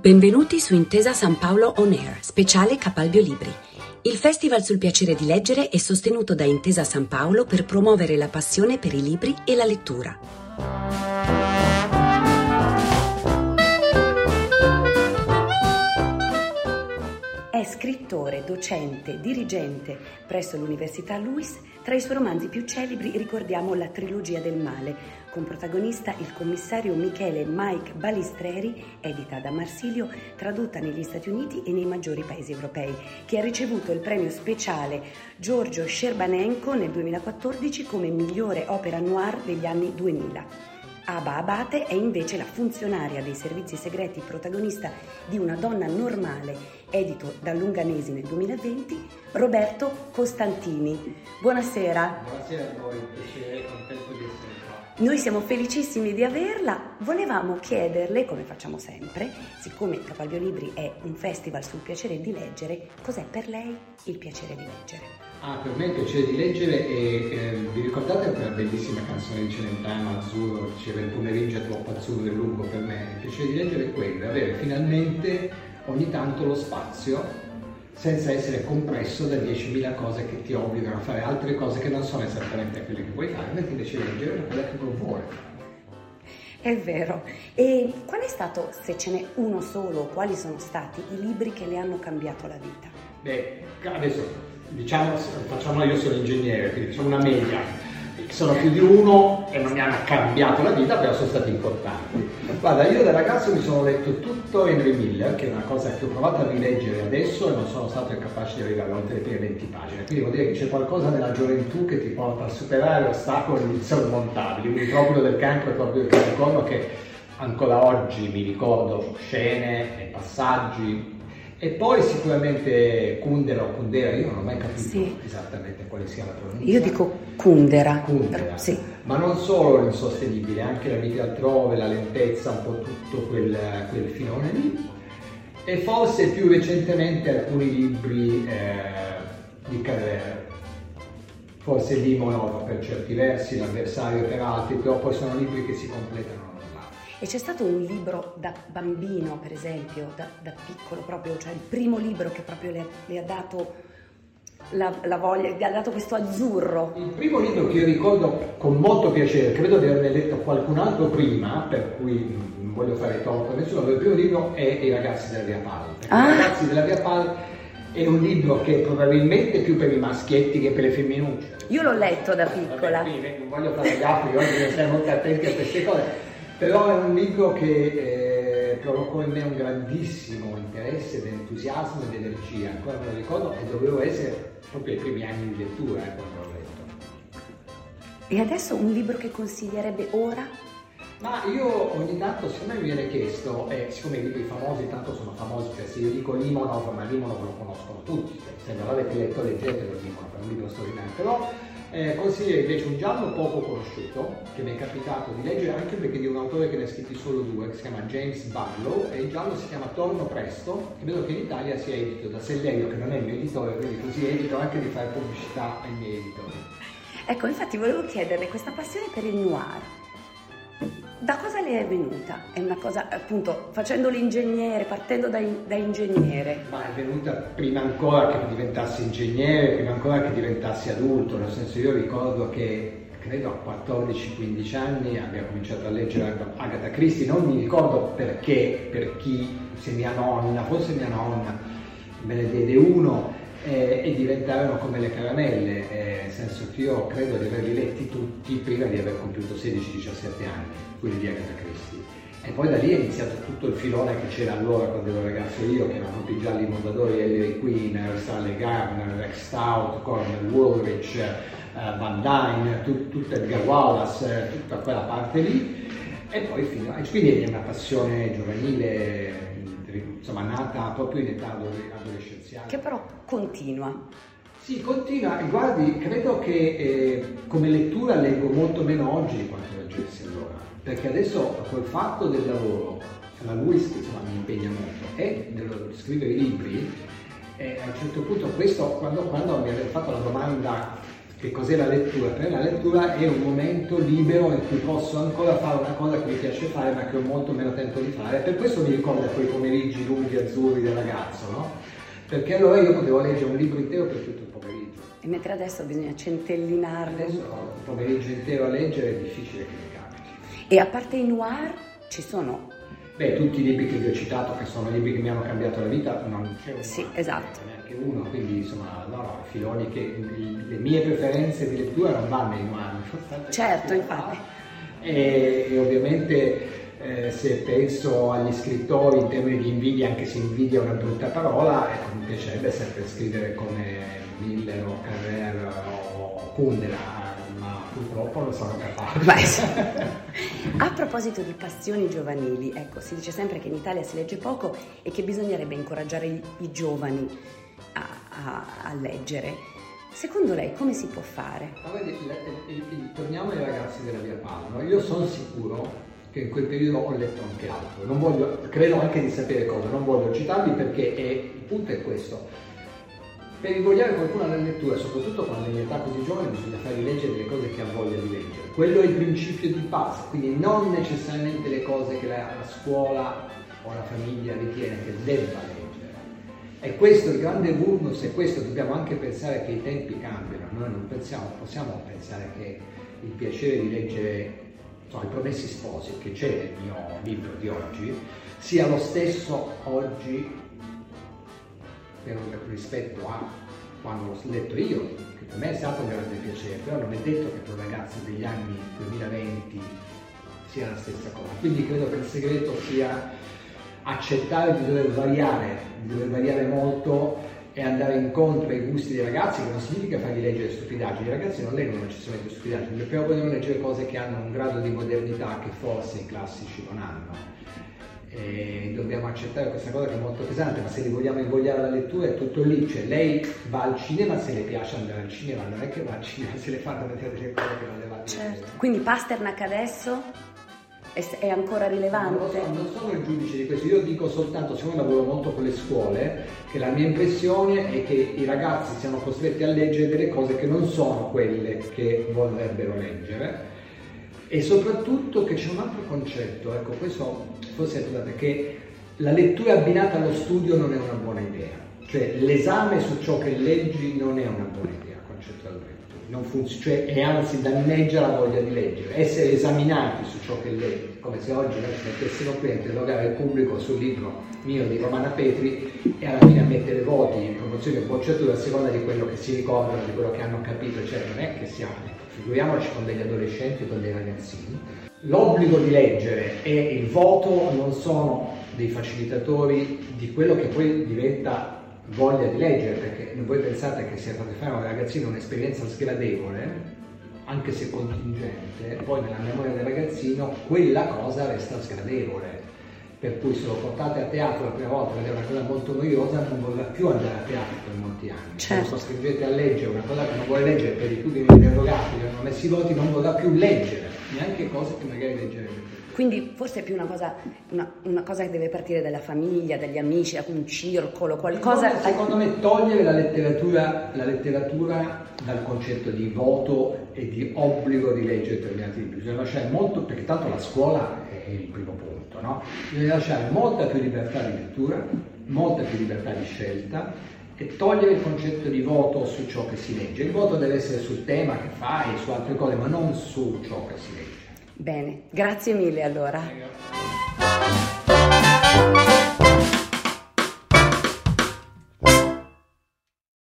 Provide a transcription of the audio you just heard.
Benvenuti su Intesa San Paolo On Air, speciale Capalbio Libri. Il Festival sul piacere di leggere è sostenuto da Intesa San Paolo per promuovere la passione per i libri e la lettura. È scrittore, docente, dirigente presso l'Università Luis. Tra i suoi romanzi più celebri ricordiamo la trilogia del male, con protagonista il commissario Michele Mike Balistreri, edita da Marsilio, tradotta negli Stati Uniti e nei maggiori paesi europei, che ha ricevuto il premio speciale Giorgio Scerbanenko nel 2014 come migliore opera noir degli anni 2000. Aba Abate è invece la funzionaria dei servizi segreti protagonista di Una donna normale, edito da Lunganesi nel 2020, Roberto Costantini. Buonasera. Buonasera a voi, piacere, contento di essere qua. Noi siamo felicissimi di averla. Volevamo chiederle, come facciamo sempre, siccome Capalbio Libri è un festival sul piacere di leggere, cos'è per lei il piacere di leggere? Ah, per me il piacere di leggere e eh, vi ricordate quella bellissima canzone di Celentano, Azzurro, diceva il pomeriggio è troppo azzurro e lungo per me. Il piacere di leggere è quello, avere finalmente ogni tanto lo spazio senza essere compresso da 10.000 cose che ti obbligano a fare altre cose che non sono esattamente quelle che vuoi fare, mentre invece leggere è quella che non vuoi. È vero. E qual è stato, se ce n'è uno solo, quali sono stati i libri che le hanno cambiato la vita? Beh, adesso diciamo, facciamo io sono ingegnere, quindi sono una media, sono più di uno e non mi hanno cambiato la vita, però sono stati importanti. Guarda, io da ragazzo mi sono letto tutto Henry Miller, che è una cosa che ho provato a rileggere adesso e non sono stato capace di arrivare oltre le prime 20 pagine. Quindi vuol dire che c'è qualcosa nella gioventù che ti porta a superare ostacoli insormontabili. Quindi proprio del cancro proprio il ricordo che ancora oggi mi ricordo scene e passaggi e poi sicuramente Kundera o Kundera, io non ho mai capito sì. esattamente quale sia la pronuncia. Io dico Kundera. Kundera. Sì. Ma non solo l'insostenibile, anche la vita altrove, la lentezza, un po' tutto quel, quel filone lì. E forse più recentemente alcuni libri eh, di Carrera. Forse Limonov per certi versi, l'avversario per altri, però poi sono libri che si completano e c'è stato un libro da bambino, per esempio, da, da piccolo proprio, cioè il primo libro che proprio le, le ha dato la, la, voglia, gli ha dato questo azzurro. Il primo libro che io ricordo con molto piacere, credo di averne letto qualcun altro prima, per cui non voglio fare torto a nessuno, il primo libro è I ragazzi della Via Pal. Ah. I ragazzi della Via Pal è un libro che è probabilmente più per i maschietti che per le femminucce. Io l'ho letto da piccola. Vabbè, quindi, non voglio fare gaffi, oggi bisogna stare molto attenti a queste cose però è un libro che eh, provocò in me un grandissimo interesse, entusiasmo ed energia, ancora me lo ricordo e dovevo essere proprio ai primi anni di lettura eh, quando l'ho letto. E adesso un libro che consiglierebbe ora? Ma io ogni tanto, siccome mi viene chiesto, eh, siccome i libri famosi tanto sono famosi, cioè se io dico Limonov, ma Limonov lo conoscono tutti, se non l'avete letto leggetelo Limonov, è un libro straordinario, però eh, consiglio invece un giallo poco conosciuto, che mi è capitato di leggere anche perché di un autore che ne ha scritti solo due, che si chiama James Barlow, e il giallo si chiama Torno Presto, e vedo che in Italia sia edito da Sellerio, che non è il mio editore, quindi così evito anche di fare pubblicità ai miei editori. Ecco, infatti volevo chiederle questa passione per il noir da cosa le è venuta? È una cosa, appunto, facendo l'ingegnere, partendo da, da, ingegnere? Ma è venuta prima ancora che diventassi ingegnere, prima ancora che diventassi adulto, nel senso io ricordo che credo a 14-15 anni abbia cominciato a leggere Agatha Christie, non mi ricordo perché, per chi, se mia nonna, forse mia nonna me ne diede uno eh, e diventarono come le caramelle, eh, nel senso che io credo di averli letti tutti prima di aver compiuto 16-17 anni, quelli di Agatha Christie. E poi da lì è iniziato tutto il filone che c'era allora quando ero ragazzo io, che erano tutti gialli mondadori, Ellery Queen, Stanley Gardner, Rex Stout, Cornel Woolrich, uh, Van Dyne, tut, tutta Edgar Wallace, tutta quella parte lì. E poi fino a... quindi è una passione giovanile proprio in età adolescenziale. Che però continua. Sì, continua, guardi, credo che eh, come lettura leggo molto meno oggi di quanto leggessi allora, perché adesso col fatto del lavoro, la Luis insomma mi impegna molto, e dello scrivere i libri, eh, a un certo punto questo, quando, quando mi avete fatto la domanda che cos'è la lettura? Per la lettura è un momento libero in cui posso ancora fare una cosa che mi piace fare ma che ho molto meno tempo di fare. Per questo mi ricorda quei pomeriggi lunghi azzurri del ragazzo, no? Perché allora io potevo leggere un libro intero per tutto il pomeriggio. E mentre adesso bisogna centellinarlo. Adesso un pomeriggio intero a leggere è difficile che mi capiti. E a parte i noir ci sono Beh, tutti i libri che vi ho citato, che sono libri che mi hanno cambiato la vita, non c'è uno. Sì, esatto. Neanche uno, quindi insomma, no, no, filoni che mie preferenze di lettura non vanno in mano. Certo, infatti. E, e ovviamente eh, se penso agli scrittori in termini di invidia, anche se invidia è una brutta parola, ecco, mi piacerebbe sempre scrivere come Miller o Carrer o Kundera, purtroppo non sono capace. a proposito di passioni giovanili, ecco, si dice sempre che in Italia si legge poco e che bisognerebbe incoraggiare i, i giovani a, a, a, leggere. Secondo lei come si può fare? Ma vedi, torniamo ai ragazzi della Via Palma. Io sono sicuro che in quel periodo ho letto anche altro. Voglio, credo anche di sapere cosa, non voglio citarli perché è, il punto è questo per invogliare qualcuno alla lettura, soprattutto quando è in età così giovane, bisogna fargli leggere delle cose che ha voglia di leggere. Quello è il principio di base, quindi non necessariamente le cose che la, la scuola o la famiglia ritiene che debba leggere. E questo il grande vulnus e questo dobbiamo anche pensare che i tempi cambiano. Noi non pensiamo, possiamo pensare che il piacere di leggere so, i promessi sposi, che c'è nel mio libro di oggi, sia lo stesso oggi rispetto a quando l'ho letto io, che per me è stato un grande piacere, però non è detto che per i ragazzi degli anni 2020 sia la stessa cosa. Quindi credo che il segreto sia accettare di dover variare, di dover variare molto e andare incontro ai gusti dei ragazzi, che non significa fargli leggere stupidaggini, i ragazzi non leggono necessariamente stupidaggini, però vogliono leggere cose che hanno un grado di modernità che forse i classici non hanno. E dobbiamo accettare questa cosa che è molto pesante, ma se li vogliamo invogliare alla lettura è tutto lì, cioè lei va al cinema se le piace andare al cinema, non è che va al cinema se le fanno vedere delle cose che non le va certo. Quindi Pasternak adesso è, ancora rilevante? Non, so, non sono il giudice di questo, io dico soltanto, siccome lavoro molto con le scuole, che la mia impressione è che i ragazzi siano costretti a leggere delle cose che non sono quelle che vorrebbero leggere. E soprattutto che c'è un altro concetto, ecco questo forse scusate, che la lettura abbinata allo studio non è una buona idea, cioè l'esame su ciò che leggi non è una buona idea funziona, cioè, e anzi danneggia la voglia di leggere, essere esaminati su ciò che leggi, come se oggi noi ci mettessimo qui a interrogare il pubblico sul libro mio di Romana Petri e alla fine a mettere voti in promozione e bocciatura a seconda di quello che si ricordano, di quello che hanno capito, cioè non è che siamo figuriamoci con degli adolescenti o con dei ragazzini. L'obbligo di leggere e il voto non sono dei facilitatori di quello che poi diventa voglia di leggere, perché voi pensate che sia fate fare a un ragazzino un'esperienza sgradevole, anche se contingente, poi nella memoria del ragazzino quella cosa resta sgradevole. Per cui se lo portate a teatro la prima volta ed è una cosa molto noiosa non vorrà più andare a teatro per molti anni. Certo. se lo costringete a leggere una cosa che non vuole leggere per i tutti interrogati che non messi voti non vorrà più leggere neanche cose che magari leggerebbe quindi forse è più una cosa, una, una cosa, che deve partire dalla famiglia, dagli amici, da un circolo, qualcosa. No, secondo me togliere la letteratura, la letteratura, dal concetto di voto e di obbligo di leggere determinati libri. Bisogna lasciare molto, perché tanto la scuola è il primo punto, no? Bisogna lasciare molta più libertà di lettura, molta più libertà di scelta e togliere il concetto di voto su ciò che si legge. Il voto deve essere sul tema che fai, su altre cose, ma non su ciò che si legge. Bene, grazie mille allora.